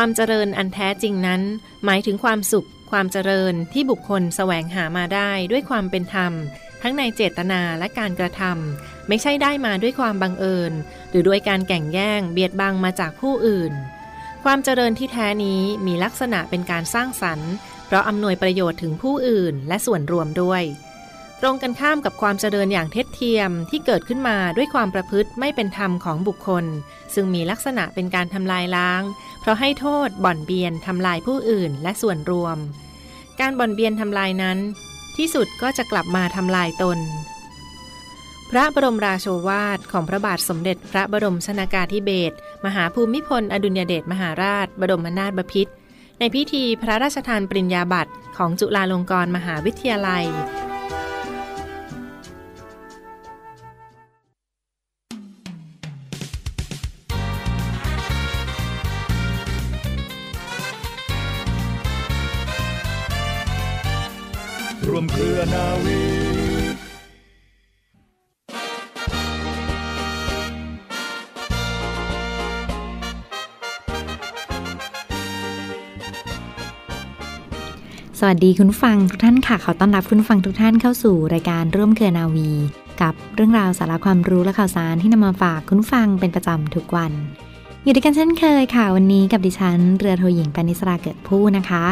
ความเจริญอันแท้จริงนั้น หมายถึงความสุข ความเจริญที่บุคคลแสวงหามาได้ด้วยความเป็นธรรม ทั้งในเจตนาและการกระทำไม่ใช่ได้มาด้วยความบังเอิญ หรือด้วยการแก่งแย่งเบียดบังมาจากผู้อื่น ความเจริญที่แท้นี้มีลักษณะเป็นการสร้างสรรค์ เพราะอำนวยประโยชน์ถึงผู้อื่นและส่วนรวมด้วย ตรงกันข้ามกับความเจริญอย่างเท็จเทียมที่เกิดขึ้นมาด้วยความประพฤติไม่เป็นธรรมของบุคคล ซึ่งมีลักษณะเป็นการทำลายล้าง เพราะให้โทษบ่อนเบียนทำลายผู้อื่นและส่วนรวม การบ่อนเบียนทำลายนั้น ที่สุดก็จะกลับมาทำลายตน พระบรมราโชวาทของพระบาทสมเด็จพระบรมชนากาธิเบศรมหาภูมิพล อดุลยเดชมหาราช บรมนาถบพิตรในพิธีพระราชทานปริญญาบัตรของจุฬาลงกรณ์มหาวิทยาลัย รวมเครือนาวีสวัสดีคุณฟังทุกท่านค่ะ ขอต้อนรับคุณฟังทุกท่านเข้าสู่รายการร่วมเครือนาวี กับเรื่องราวสาระความรู้และข่าวสารที่นำมาฝากคุณฟังเป็นประจำทุกวัน อยู่ด้วยกันเช่นเคยค่ะ วันนี้กับดิฉันเรือโทหญิงปณิสราเกิดผู้นะคะ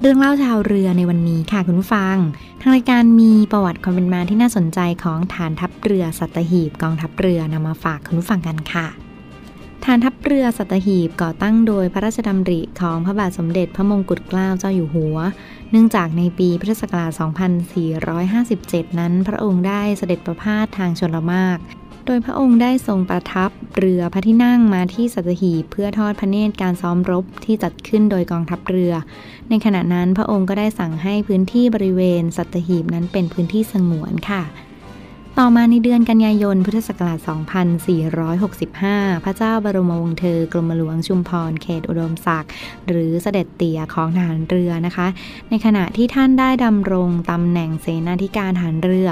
เรื่องเล่าชาวเรือในวันนี้ค่ะคุณผู้ฟัง ทางรายการมีประวัติความเป็นมาที่น่าสนใจของฐานทัพเรือสัตหีบกองทัพเรือนำมาฝากคุณผู้ฟังกันค่ะ ฐานทัพเรือสัตหีบก่อตั้งโดยพระราชดำริของพระบาทสมเด็จพระมงกุฎเกล้าเจ้าอยู่หัว เนื่องจากในปีพุทธศักราช 2457 นั้น พระองค์ได้เสด็จประพาสทางชนละมาก โดยพระองค์ได้ทรงประทับเรือพระที่นั่งมาที่สัตหีบเพื่อทอดพระเนตรการซ้อมรบที่จัดขึ้นโดยกองทัพเรือ ในขณะนั้นพระองค์ก็ได้สั่งให้พื้นที่บริเวณสัตหีบนั้นเป็นพื้นที่สงวนค่ะ ต่อมาในเดือนกันยายนพุทธศักราช 2465 พระเจ้าบรมวงศ์เธอกรมหลวงชุมพรเขตอุดมศักดิ์หรือเสด็จเตี่ยของทหารเรือนะคะ ในขณะที่ท่านได้ดำรงตำแหน่งเสนาธิการทหารเรือ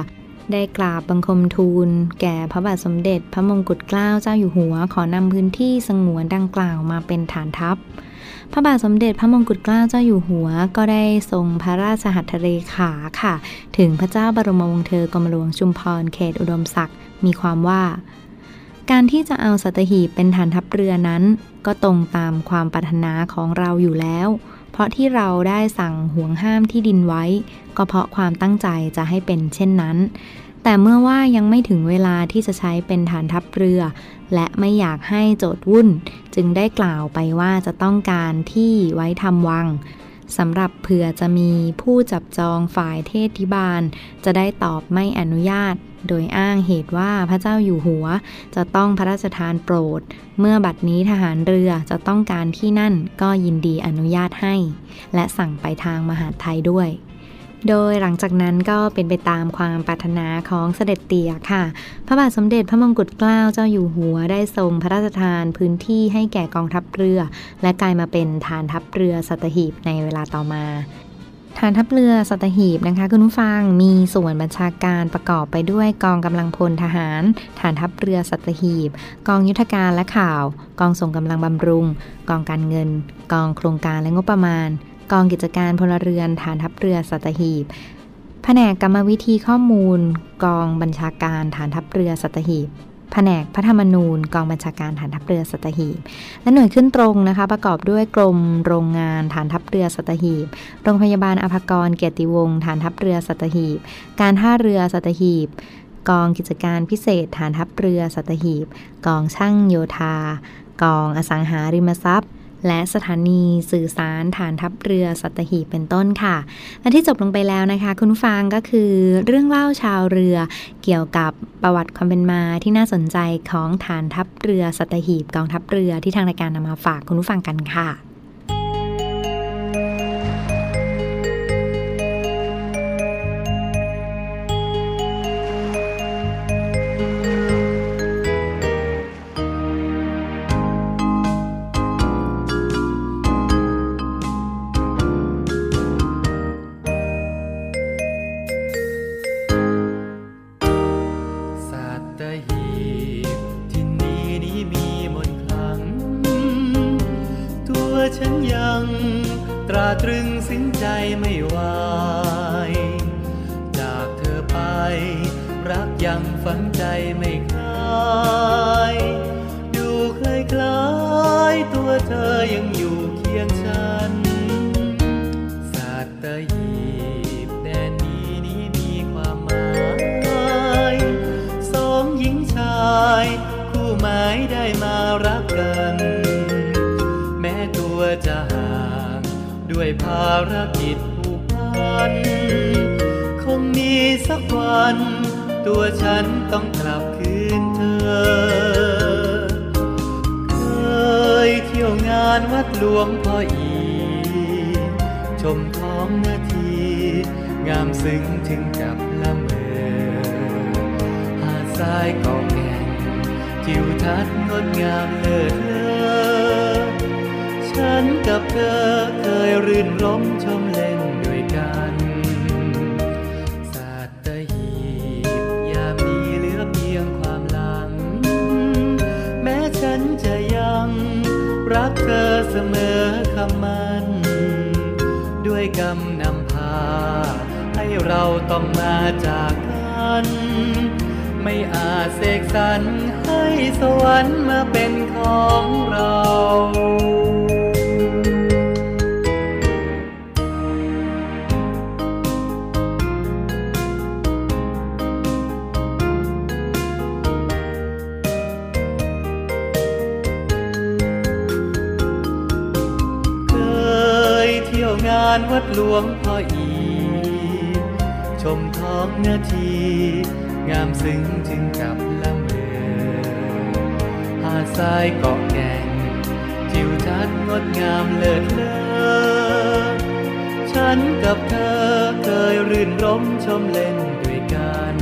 ได้กราบบังคมทูล แก่พระบาทสมเด็จ พระมงกุฎเกล้าเจ้าอยู่หัว ขอนำพื้นที่สงวนดังกล่าวมาเป็นฐานทัพ พระบาทสมเด็จพระมงกุฎเกล้าเจ้าอยู่หัว ก็ได้ทรงพระราชหัตถเลขาค่ะ ถึงพระเจ้าบรมวงศ์เธอกรมหลวงชุมพรเขตอุดมศักดิ์มีความว่า การที่จะเอาสัตหีบเป็นฐานทัพเรือนั้น ก็ตรงตามความปรารถนาของเราอยู่แล้ว เพราะที่เราได้สั่งห่วงห้ามที่ดินไว้ ก็เพราะความตั้งใจจะให้เป็นเช่นนั้น แต่เมื่อว่ายังไม่ถึงเวลาที่จะใช้เป็นฐานทัพเรือ และไม่อยากให้โจทย์วุ่น จึงได้กล่าวไปว่าจะต้องการที่ไว้ทำวังสำหรับเผื่อจะมีผู้จับจองฝ่ายเทศทิบาล จะได้ตอบไม่อนุญาต โดยอ้างเหตุว่าพระเจ้าอยู่หัว จะต้องพระราชทานโปรด เมื่อบัดนี้ทหารเรือจะต้องการที่นั่นก็ยินดีอนุญาตให้ และสั่งไปทางมหาไทยด้วยโดยหลังจากนั้นก็เป็นไปตามความปรารถนาของเสด็จเตี่ยค่ะ พระบาทสมเด็จพระมงกุฎเกล้าเจ้าอยู่หัวได้ทรงพระราชทานพื้นที่ให้แก่กองทัพเรือ และกลายมาเป็นฐานทัพเรือสัตหีบในเวลาต่อมา ฐานทัพเรือสัตหีบนะคะคุณผู้ฟังมีส่วนบัญชาการประกอบไปด้วยกองกำลังพลทหาร ฐานทัพเรือสัตหีบ กองยุทธการและข่าว กองส่งกำลังบำรุง กองการเงิน กองโครงการและงบประมาณ กองกิจการพลเรือน ฐานทัพเรือสัตหีบแผนกกรรมวิธีข้อมูล กองบัญชาการฐานทัพเรือสัตหีบ แผนกพระธรรมนูญกองบัญชาการฐานทัพเรือสัตหีบ และหน่วยขึ้นตรงนะคะ ประกอบด้วยกรมโรงงานฐานทัพเรือสัตหีบ โรงพยาบาลอภากรเกียรติวงศ์ฐานทัพเรือสัตหีบ การท่าเรือสัตหีบ กองกิจการพิเศษฐานทัพเรือสัตหีบ กองช่างโยธา กองอสังหาริมทรัพย์ และสถานีสื่อสารฐานทัพเรือสัตหีบเป็นต้นค่ะ และที่จบลงไปแล้วนะคะ คุณฟังก็คือเรื่องเล่าชาวเรือเกี่ยวกับประวัติความเป็นมาที่น่าสนใจของฐานทัพเรือสัตหีบกองทัพเรือที่ทางรายการนำมาฝากคุณผู้ฟังกันค่ะ ตรึงสินใจไม่ว่าารกิจผูกพัน คงมีสักวัน ตัวฉันต้องกลับคืนเธอ เคยเที่ยวงานวัดหลวงพ่ออี ชมท้องนาที งามซึ้งถึงกับละเมอ หาดทรายกองแก่งทิวทัศน์งดงามเลิศเลอ ฉันกับเธอเคยรื่นรมชมเล่นด้วยกันสัตหีบยามนี้เหลือเพียงความหลัง แม้ฉันจะยังรักเธอเสมอคำมัน ด้วยกำนำพา ให้เราต้องมาจากกัน ไม่อาจเสกสรรให้สวรรค์มาเป็นของเรา มเล่นด้วยกัน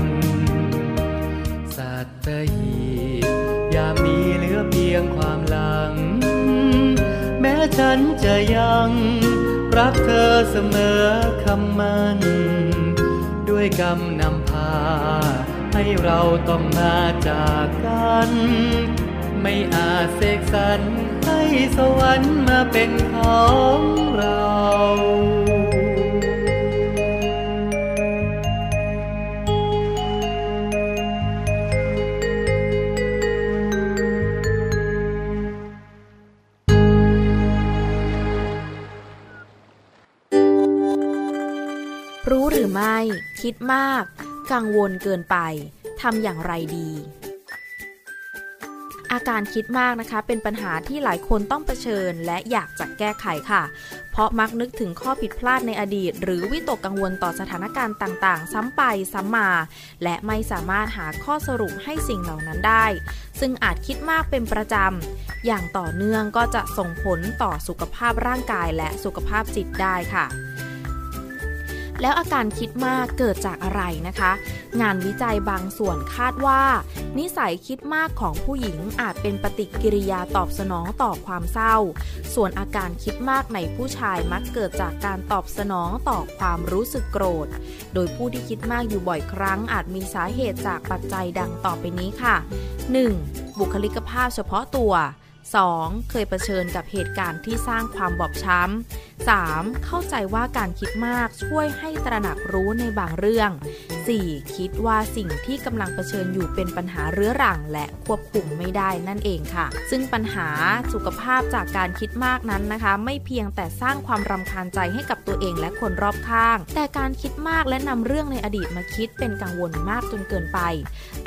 สัตหีบยามีเหลือเพียงความหลัง แม้ฉันจะยังรักเธอเสมอคำมัน ด้วยกำนำพา ให้เราต้องมาจากกัน ไม่อาจเสกสรรให้สวรรค์มาเป็นของเรา ไม่ คิดมาก กังวลเกินไปทำอย่างไรดี อาการคิดมากนะคะ เป็นปัญหาที่หลายคนต้องเผชิญและอยากจะแก้ไขค่ะ เพราะมักนึกถึงข้อผิดพลาดในอดีต หรือวิตกกังวลต่อสถานการณ์ต่าง ๆ ซ้ำไปซ้ำมา และไม่สามารถหาข้อสรุปให้สิ่งเหล่านั้นได้ ซึ่งอาจคิดมากเป็นประจำอย่างต่อเนื่องก็จะส่งผลต่อสุขภาพร่างกายและสุขภาพจิตได้ค่ะ แล้วอาการคิดมากเกิดจากอะไรนะคะ งานวิจัยบางส่วนคาดว่า นิสัยคิดมากของผู้หญิงอาจเป็นปฏิกิริยาตอบสนองต่อความเศร้า ส่วนอาการคิดมากในผู้ชายมักเกิดจากการตอบสนองต่อความรู้สึกโกรธ โดยผู้ที่คิดมากอยู่บ่อยครั้ง อาจมีสาเหตุจากปัจจัยดังต่อไปนี้ค่ะ 1. บุคลิกภาพเฉพาะตัว 2. เคยเผชิญกับเหตุการณ์ที่สร้างความบอบช้ำ 3. เข้าใจว่าการคิดมากช่วยให้ตระหนักรู้ในบางเรื่อง 4. คิดว่าสิ่งที่กำลังเผชิญอยู่เป็นปัญหาเรื้อรังและควบคุมไม่ได้นั่นเองค่ะ ซึ่งปัญหาสุขภาพจากการคิดมากนั้นนะคะ ไม่เพียงแต่สร้างความรำคาญใจให้กับตัวเองและคนรอบข้าง แต่การคิดมากและนำเรื่องในอดีตมาคิดเป็นกังวลมากจนเกินไป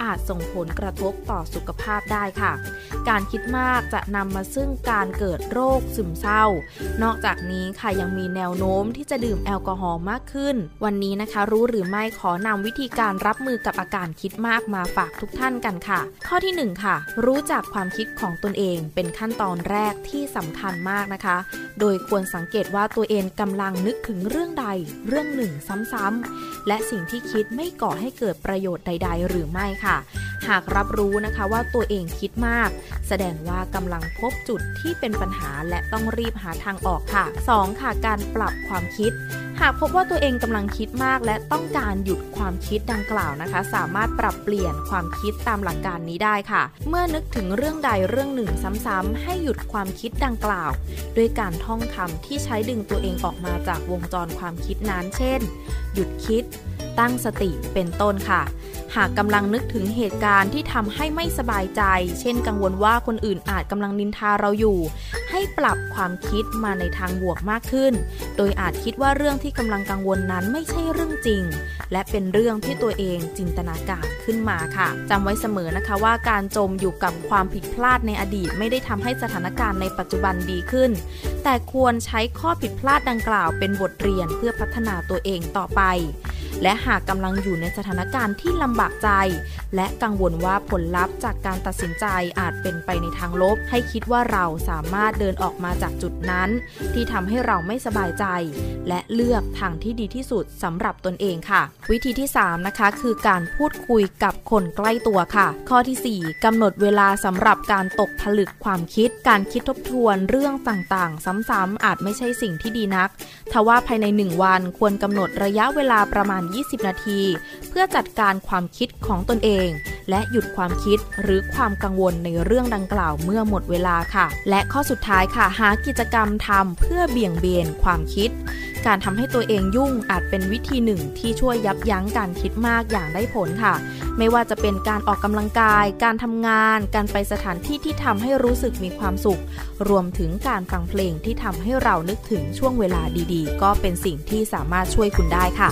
อาจส่งผลกระทบต่อสุขภาพได้ค่ะ การคิดมากจะนำมาซึ่งการเกิดโรคซึมเศร้า นอกจากนี้ค่ะยังมีแนวโน้มที่จะดื่มแอลกอฮอล์มากขึ้น วันนี้นะคะ รู้หรือไม่ขอนำวิธีการรับมือกับอาการคิดมากมาฝากทุกท่านกันค่ะ ข้อที่ 1 ค่ะ รู้จักความคิดของตนเองเป็นขั้นตอนแรกที่สำคัญมากนะคะ โดยควรสังเกตว่าตัวเองกำลังนึกถึงเรื่องใดเรื่องหนึ่งซ้ำๆและสิ่งที่คิดไม่ก่อให้เกิดประโยชน์ใด ๆ หรือไม่ค่ะ หากรับรู้นะคะว่าตัวเองคิดมาก แสดงว่ากำลังพบจุดที่เป็นปัญหาและต้องรีบหาทางออกค่ะ 2. ค่ะการปรับความคิดหากพบว่าตัวเองกำลังคิดมากและต้องการหยุดความคิดดังกล่าวนะคะ สามารถปรับเปลี่ยนความคิดตามหลักการนี้ได้ค่ะ เมื่อนึกถึงเรื่องใดเรื่องหนึ่งซ้ำๆให้หยุดความคิดดังกล่าว ด้วยการท่องคำที่ใช้ดึงตัวเองออกมาจากวงจรความคิดนั้น เช่น หยุดคิด ตั้งสติเป็นต้นค่ะ หากกำลังนึกถึงเหตุการณ์ที่ทำให้ไม่สบายใจ เช่นกังวลว่าคนอื่นอาจกำลังนินทาเราอยู่ ให้ปรับความคิดมาในทางบวกมากขึ้น โดยอาจคิดว่าเรื่องที่กำลังกังวลนั้นไม่ใช่เรื่องจริง และเป็นเรื่องที่ตัวเองจินตนาการขึ้นมาค่ะจำไว้เสมอนะคะว่าการจมอยู่กับความผิดพลาดในอดีต ไม่ได้ทำให้สถานการณ์ในปัจจุบันดีขึ้น แต่ควรใช้ข้อผิดพลาดดังกล่าวเป็นบทเรียนเพื่อพัฒนาตัวเองต่อไป และหากกำลังอยู่ในสถานการณ์ที่ลำบากใจ และกังวลว่าผลลัพธ์จากการตัดสินใจอาจเป็นไปในทางลบ ให้คิดว่าเราสามารถเดินออกมาจากจุดนั้น ที่ทำให้เราไม่สบายใจ และเลือกทางที่ดีที่สุดสำหรับตนเองค่ะ วิธีที่ 3 นะคะ คือการพูดคุยกับคนใกล้ตัวค่ะ ข้อที่ 4กำหนดเวลาสำหรับการตกผลึกความคิด การคิดทบทวนเรื่องต่างๆ ซ้ำๆอาจไม่ใช่สิ่งที่ดีนักทว่าภายใน 1 วันควรกำหนดระยะเวลาประมาณ 20 นาที เพื่อจัดการความคิดของตนเอง และหยุดความคิดหรือความกังวลในเรื่องดังกล่าวเมื่อหมดเวลาค่ะ และข้อสุดท้ายค่ะ หากิจกรรมทำเพื่อเบี่ยงเบนความคิด การทำให้ตัวเองยุ่งอาจเป็นวิธีหนึ่งที่ช่วยยับยั้งการคิดมากอย่างได้ผลค่ะ ไม่ว่าจะเป็นการออกกำลังกาย การทำงาน การไปสถานที่ที่ทำให้รู้สึกมีความสุข รวมถึงการฟังเพลงที่ทำให้เรานึกถึงช่วงเวลาดีๆ ก็เป็นสิ่งที่สามารถช่วยคุณได้ค่ะ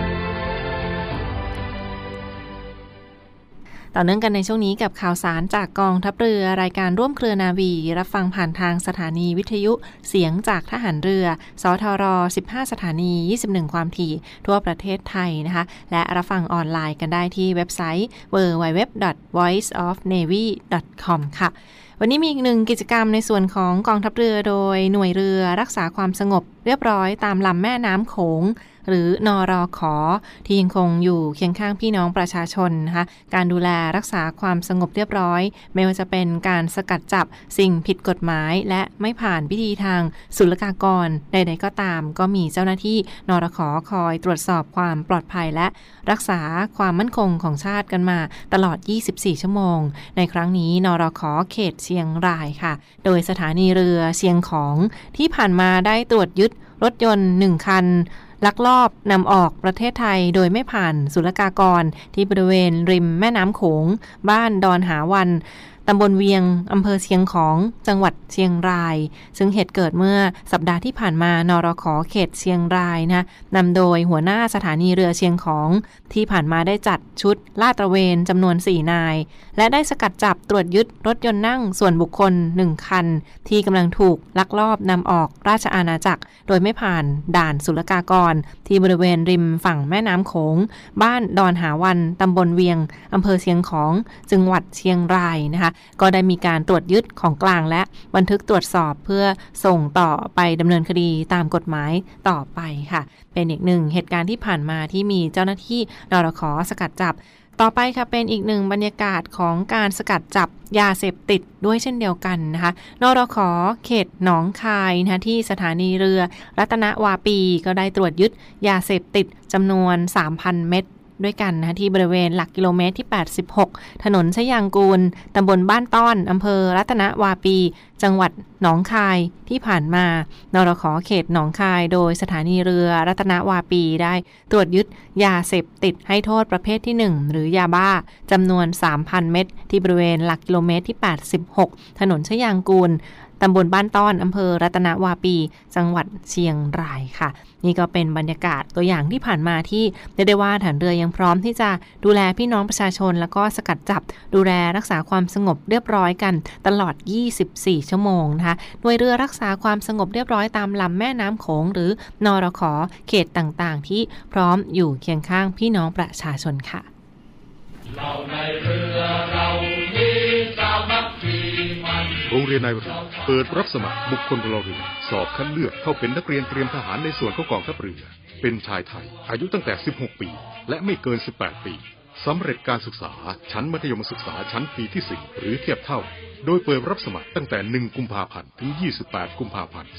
ต่อเนื่องกันในช่วงนี้กับข่าวสารจากกองทัพเรือ รายการร่วมเครือนาวี รับฟังผ่านทางสถานีวิทยุเสียงจากทหารเรือ สทร 15 สถานี 21 ความถี่ ทั่วประเทศไทยนะคะ และรับฟังออนไลน์กันได้ที่เว็บไซต์ www.voiceofnavy.com ค่ะวันนี้มีอีกหนึ่งกิจกรรมในส่วนของกองทัพเรือโดยหน่วยเรือรักษาความสงบเรียบร้อยตามลำแม่น้ำโขงหรือนอรอขอที่ยังคงอยู่เคียงข้างพี่น้องประชาชนนะคะการดูแลรักษาความสงบเรียบร้อย ไม่ว่าจะเป็นการสกัดจับสิ่งผิดกฎหมาย และไม่ผ่านพิธีทางศุลกากรใดๆก็ตาม ก็มีเจ้าหน้าที่นรขอคอยตรวจสอบความปลอดภัยและรักษาความมั่นคงของชาติกันมาตลอด 24 ชั่วโมง ในครั้งนี้นรขอเขตเชียงรายค่ะ โดยสถานีเรือเชียงของที่ผ่านมาได้ตรวจยึดรถยนต์ 1 คัน ลักลอบนำออกประเทศไทยโดยไม่ผ่านศุลกากร ที่บริเวณริมแม่น้ำโขง บ้านดอนหาวัน ตำบลเวียงอำเภอเชียงของ จังหวัดเชียงราย ซึ่งเหตุเกิดเมื่อสัปดาห์ที่ผ่านมานรขอเขตเชียงรายนะนำโดยหัวหน้าสถานีเรือเชียงของ ที่ผ่านมาได้จัดชุดลาดตระเวนจำนวน 4 นาย และได้สกัดจับตรวจยึดรถยนต์นั่งส่วนบุคคล 1 คัน ที่กำลังถูกลักลอบนำออกราชอาณาจักร โดยไม่ผ่านด่านศุลกากร ที่บริเวณริมฝั่งแม่น้ำโขง บ้านดอนหาวันตำบลเวียงอำเภอเชียงของจังหวัดเชียงรายนะคะก็ได้มีการตรวจยึดของกลางและบันทึกตรวจสอบเพื่อส่งต่อไปดำเนินคดีตามกฎหมายต่อไปค่ะ เป็นอีกหนึ่งเหตุการณ์ที่ผ่านมาที่มีเจ้าหน้าที่นรขอสกัดจับ ต่อไปค่ะเป็นอีกหนึ่งบรรยากาศของการสกัดจับยาเสพติดด้วยเช่นเดียวกันนะคะนรขเขตหนองคายนะที่สถานีเรือ รัตนวาปีก็ได้ตรวจยึดยาเสพติดจำนวน 3,000 เม็ด ด้วยกันนะที่บริเวณหลักกิโลเมตรที่ 86 ถนนชยางกูลตำบลบ้านต้อนอำเภอรัตนวาปี จังหวัดหนองคายที่ผ่านมานรขอเขตหนองคายโดยสถานีเรือรัตนวาปีได้ตรวจยึดยาเสพติดให้โทษประเภทที่ 1 หรือยาบ้าจำนวน 3,000 เม็ดที่บริเวณหลักกิโลเมตรที่ 86 ถนนชยางกูล ตำบลบ้านต้อนอำเภอรัตนวาปี จังหวัดเชียงรายค่ะ นี่ก็เป็นบรรยากาศตัวอย่างที่ผ่านมาที่เรียกได้ว่าฐานเรือยังพร้อมที่จะดูแลพี่น้องประชาชน แล้วก็สกัดจับดูแลรักษาความสงบเรียบร้อยกันตลอด 24 ชั่วโมงนะคะหน่วยเรือรักษาความสงบเรียบร้อยตามลำแม่น้ำโขงหรือนอรขอเขตต่างๆ ที่พร้อมอยู่เคียงข้างพี่น้องประชาชนค่ะ เราในเรือเรา โรงเรียนนายเรือเปิดรับสมัครบุคคลพลเรือนสอบคัดเลือกเข้าเป็นนักเรียนเตรียมทหารในส่วนของกองทัพเรือ เป็นชายไทย อายุตั้งแต่ 16 ปี และไม่เกิน 18 ปีสำเร็จการศึกษาชั้นมัธยมศึกษาชั้นปีที่ 4 หรือเทียบเท่า โดยเปิดรับสมัครตั้งแต่ 1 กุมภาพันธ์ ถึง 28 กุมภาพันธ์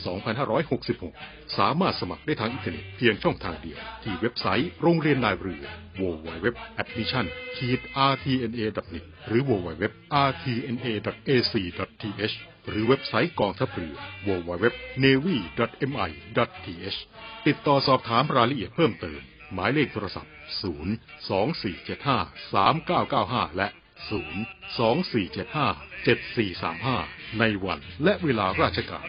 2566 สามารถสมัครได้ทางอินเทอร์เน็ตเพียงช่องทางเดียว ที่เว็บไซต์โรงเรียนนายเรือ www.admission-rtna.net หรือ www.rtna.ac.th หรือเว็บไซต์กองทัพเรือ www.navy.mi.th ติดต่อสอบถามรายละเอียดเพิ่มเติม หมายเลขโทรศัพท์ 0 2 4 7 5 3 9 9 5 และ 0 2 4 7 5 7 4 3 5 ในวันและเวลาราชการ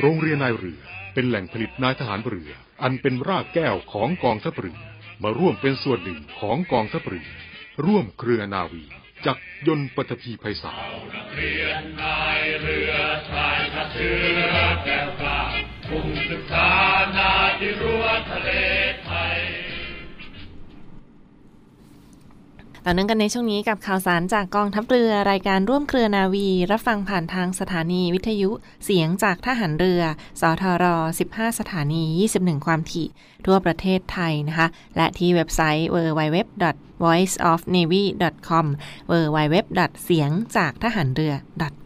โรงเรียนนายเรือเป็นแหล่งผลิตนายทหารเรือ อันเป็นรากแก้วของกองทัพเรือ มาร่วมเป็นส่วนหนึ่งของกองทัพเรือ ร่วมเครือนาวีจักรยนต์ปฐพีไพศาลเรียนนายเรือชายทะเชือแก้วกล้ามุ่งศึกษานาที่รั้วทะเลไทย ต่อเนื่องกันในช่วงนี้กับข่าวสารจากกองทัพเรือรายการร่วมเครือนาวี รับฟังผ่านทางสถานีวิทยุเสียงจากทหารเรือ สทร 15 สถานี 21 ความถี่ ทั่วประเทศไทยนะคะ และที่เว็บไซต์ www.voiceofnavy.com www. เสียงจากทหารเรือ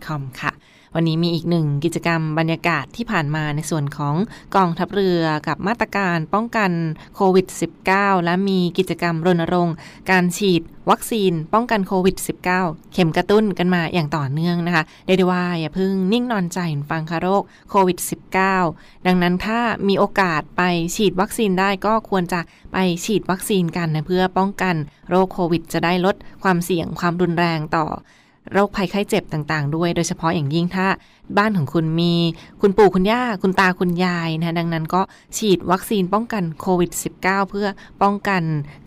.com ค่ะ วันนี้มีอีกหนึ่งกิจกรรมบรรยากาศที่ผ่านมาในส่วนของกองทัพเรือกับมาตรการป้องกันโควิด -19 และมีกิจกรรมรณรงค์การฉีดวัคซีนป้องกันโควิด -19 เข็มกระตุ้นกันมาอย่างต่อเนื่องนะคะเรียกได้ว่าอย่าเพิ่งนิ่งนอนใจฟังคาโรคโควิด -19 ดังนั้นถ้ามีโอกาสไปฉีดวัคซีนได้ก็ควรจะไปฉีดวัคซีนกันนะเพื่อป้องกันโรคโควิด จะได้ลดความเสี่ยงความรุนแรงต่อ โรคภัยไข้เจ็บต่างๆ ด้วย โดยเฉพาะอย่างยิ่งถ้าบ้านของคุณมีคุณปู่คุณย่า คุณตาคุณยายนะดังนั้นก็ฉีดวัคซีนป้องกันโควิด -19 เพื่อป้องกัน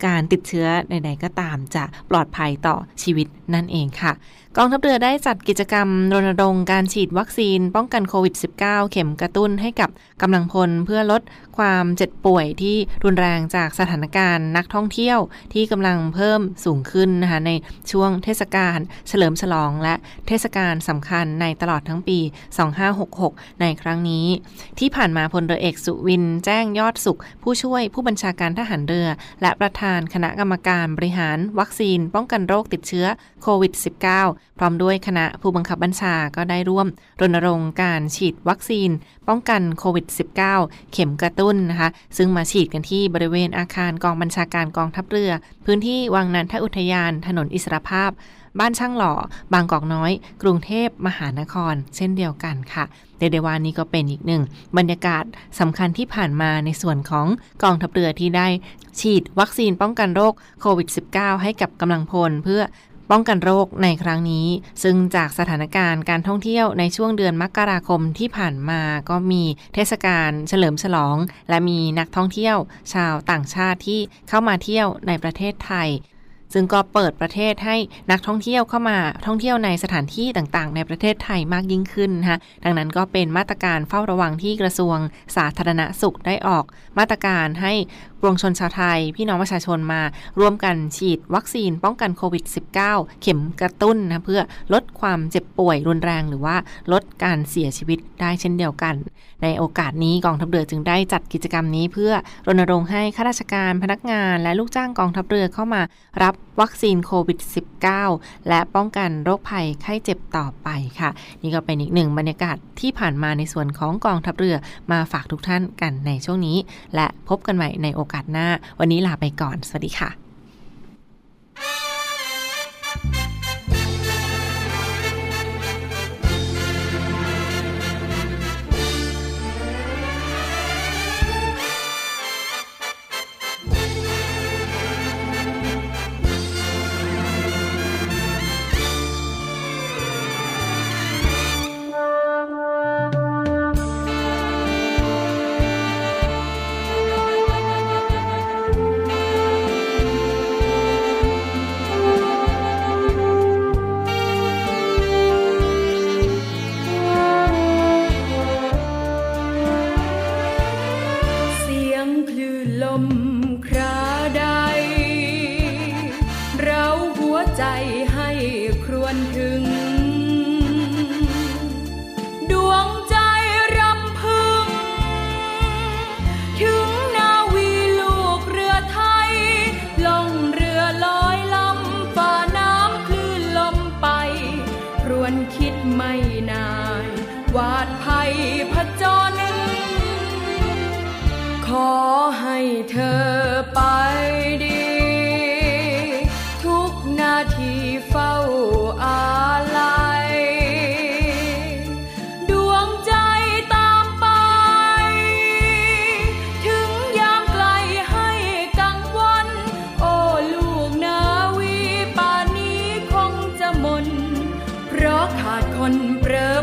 การติดเชื้อใดๆก็ตามจะปลอดภัยต่อชีวิตนั่นเองค่ะ กองทัพเรือได้จัดกิจกรรมรณรงค์การฉีดวัคซีนป้องกันโควิด -19 เข็มกระตุ้นให้กับกำลังพลเพื่อลดความเจ็บป่วยที่รุนแรงจากสถานการณ์นักท่องเที่ยวที่กำลังเพิ่มสูงขึ้นนะคะในช่วงเทศกาลเฉลิมฉลอง และเทศกาลสำคัญในตลอดทั้งปี 2566 ในครั้งนี้ ที่ผ่านมาพลเรือเอกสุวิน แจ้งยอดสุข ผู้ช่วยผู้บัญชาการทหารเรือ และประธานคณะกรรมการบริหารวัคซีน ป้องกันโรคติดเชื้อโควิด -19 พร้อมด้วยคณะผู้บังคับบัญชาก็ได้ร่วมรณรงค์การฉีดวัคซีน ป้องกันโควิด -19 เข็มกระตุ้นนะคะ ซึ่งมาฉีดกันที่บริเวณอาคารกองบัญชาการกองทัพเรือ พื้นที่วังนันทอุทยาน ถนนอิสรภาพ บ้านช่างหล่อ บางกอกน้อย กรุงเทพมหานคร เช่นเดียวกันค่ะเดเดวานี้ก็เป็นอีกหนึ่ง บรรยากาศสำคัญที่ผ่านมาในส่วนของกองทัพเรือที่ได้ฉีดวัคซีนป้องกันโรคโควิด -19 ให้กับกำลังพลเพื่อ ป้องกันโรคในครั้งนี้ ซึ่งจากสถานการณ์การท่องเที่ยวในช่วงเดือนมกราคมที่ผ่านมาก็มีเทศกาลเฉลิมฉลอง และมีนักท่องเที่ยว ชาวต่างชาติที่เข้ามาเที่ยวในประเทศไทยซึ่งก็เปิดประเทศให้นักท่องเที่ยวเข้ามาท่องเที่ยวในสถานที่ต่างๆ ในประเทศไทยมากยิ่งขึ้นนะคะดังนั้นก็เป็นมาตรการเฝ้าระวังที่กระทรวงสาธารณสุขได้ออก มาตรการให้ปวงชนชาวไทย พี่น้องประชาชนมาร่วมกันฉีดวัคซีนป้องกันโควิด -19 เข็มกระตุ้นนะเพื่อลดความเจ็บป่วยรุนแรงหรือว่าลดการเสียชีวิตได้เช่นเดียวกัน ในโอกาสนี้กองทัพเรือจึงได้จัดกิจกรรมนี้ เพื่อรณรงค์ให้ข้าราชการพนักงาน และลูกจ้างกองทัพเรือเข้ามารับวัคซีนโควิด -19 และป้องกันโรคภัยไข้เจ็บต่อไปค่ะ นี่ก็เป็นอีกหนึ่งบรรยากาศที่ผ่านมาในส่วนของกองทัพเรือมาฝากทุกท่านกันในช่วงนี้ และพบกันใหม่ในโอกาสหน้า วันนี้ลาไปก่อน สวัสดีค่ะ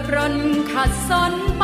เปรอนขัดสนไป